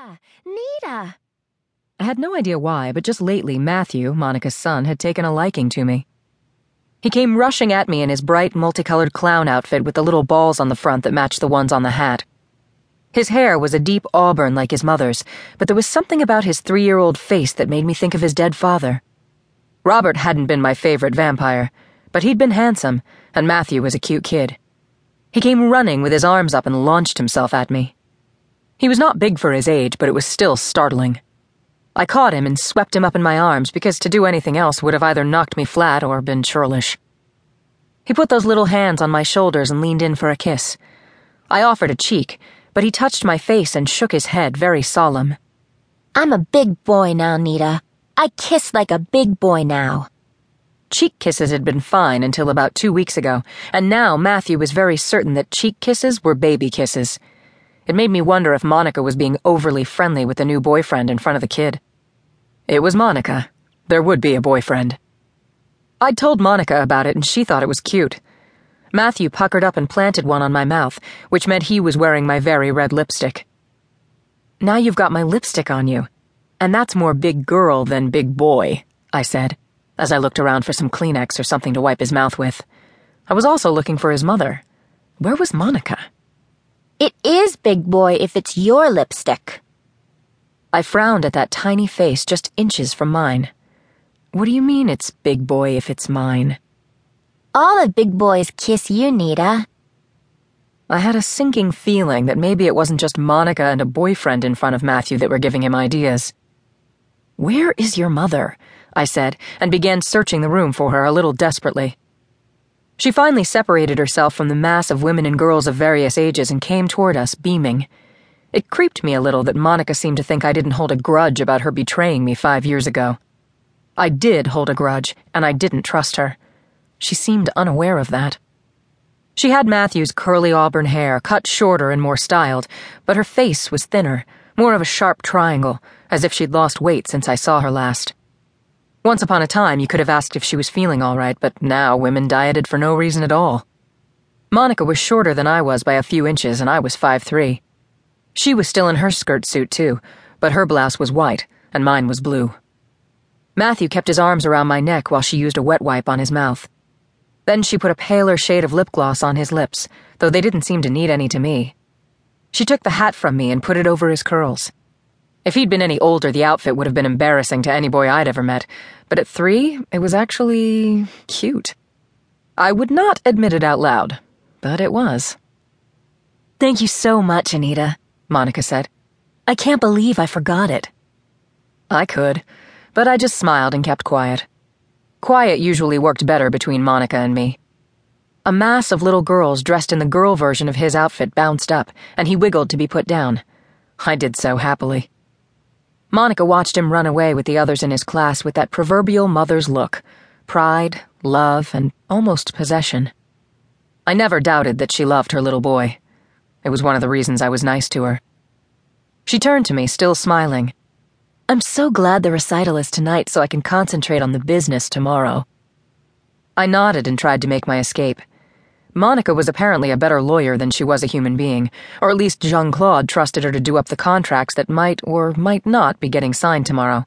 Nita! Nita! I had no idea why, but just lately Matthew, Monica's son, had taken a liking to me. He came rushing at me in his bright, multicolored clown outfit with the little balls on the front that matched the ones on the hat. His hair was a deep auburn like his mother's, but there was something about his three year old face that made me think of his dead father. Robert hadn't been my favorite vampire, but he'd been handsome, and Matthew was a cute kid. He came running with his arms up and launched himself at me. He was not big for his age, but it was still startling. I caught him and swept him up in my arms because to do anything else would have either knocked me flat or been churlish. He put those little hands on my shoulders and leaned in for a kiss. I offered a cheek, but he touched my face and shook his head, very solemn. I'm a big boy now, Nita. I kiss like a big boy now. Cheek kisses had been fine until about two weeks ago, and now Matthew was very certain that cheek kisses were baby kisses. It made me wonder if Monica was being overly friendly with the new boyfriend in front of the kid. It was Monica. There would be a boyfriend. I'd told Monica about it, and she thought it was cute. Matthew puckered up and planted one on my mouth, which meant he was wearing my very red lipstick. Now you've got my lipstick on you, and that's more big girl than big boy, I said, as I looked around for some Kleenex or something to wipe his mouth with. I was also looking for his mother. Where was Monica? It is big boy if it's your lipstick. I frowned at that tiny face just inches from mine. What do you mean it's big boy if it's mine? All the big boys kiss you, Nita. I had a sinking feeling that maybe it wasn't just Monica and a boyfriend in front of Matthew that were giving him ideas. Where is your mother? I said, and began searching the room for her a little desperately. She finally separated herself from the mass of women and girls of various ages and came toward us, beaming. It creeped me a little that Monica seemed to think I didn't hold a grudge about her betraying me five years ago. I did hold a grudge, and I didn't trust her. She seemed unaware of that. She had Matthew's curly auburn hair, cut shorter and more styled, but her face was thinner, more of a sharp triangle, as if she'd lost weight since I saw her last. Once upon a time, you could have asked if she was feeling all right, but now women dieted for no reason at all. Monica was shorter than I was by a few inches, and I was five three. She was still in her skirt suit, too, but her blouse was white, and mine was blue. Matthew kept his arms around my neck while she used a wet wipe on his mouth. Then she put a paler shade of lip gloss on his lips, though they didn't seem to need any to me. She took the hat from me and put it over his curls. If he'd been any older, the outfit would have been embarrassing to any boy I'd ever met, but at three, it was actually cute. I would not admit it out loud, but it was. Thank you so much, Anita, Monica said. I can't believe I forgot it. I could, but I just smiled and kept quiet. Quiet usually worked better between Monica and me. A mass of little girls dressed in the girl version of his outfit bounced up, and he wiggled to be put down. I did so happily. Monica watched him run away with the others in his class with that proverbial mother's look pride, love, and almost possession. I never doubted that she loved her little boy. It was one of the reasons I was nice to her. She turned to me, still smiling. I'm so glad the recital is tonight so I can concentrate on the business tomorrow. I nodded and tried to make my escape. Monica was apparently a better lawyer than she was a human being, or at least Jean Claude trusted her to do up the contracts that might or might not be getting signed tomorrow.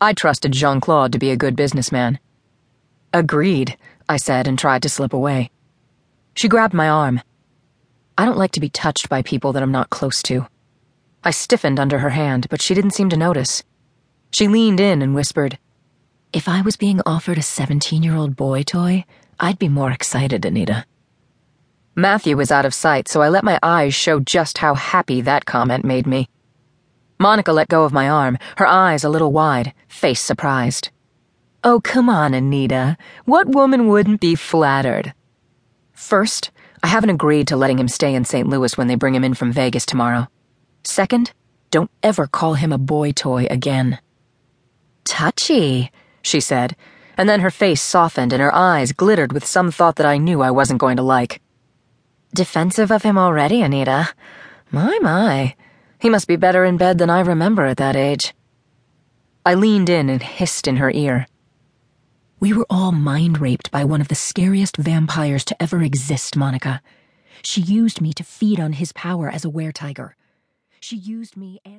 I trusted Jean Claude to be a good businessman. Agreed, I said and tried to slip away. She grabbed my arm. I don't like to be touched by people that I'm not close to. I stiffened under her hand, but she didn't seem to notice. She leaned in and whispered, If I was being offered a 17 year old boy toy, I'd be more excited, Anita. Matthew was out of sight, so I let my eyes show just how happy that comment made me. Monica let go of my arm, her eyes a little wide, face surprised. Oh, come on, Anita. What woman wouldn't be flattered? First, I haven't agreed to letting him stay in St. Louis when they bring him in from Vegas tomorrow. Second, don't ever call him a boy toy again. Touchy, she said, and then her face softened and her eyes glittered with some thought that I knew I wasn't going to like. Defensive of him already, Anita. My, my. He must be better in bed than I remember at that age. I leaned in and hissed in her ear. We were all mind raped by one of the scariest vampires to ever exist, Monica. She used me to feed on his power as a weretiger. She used me and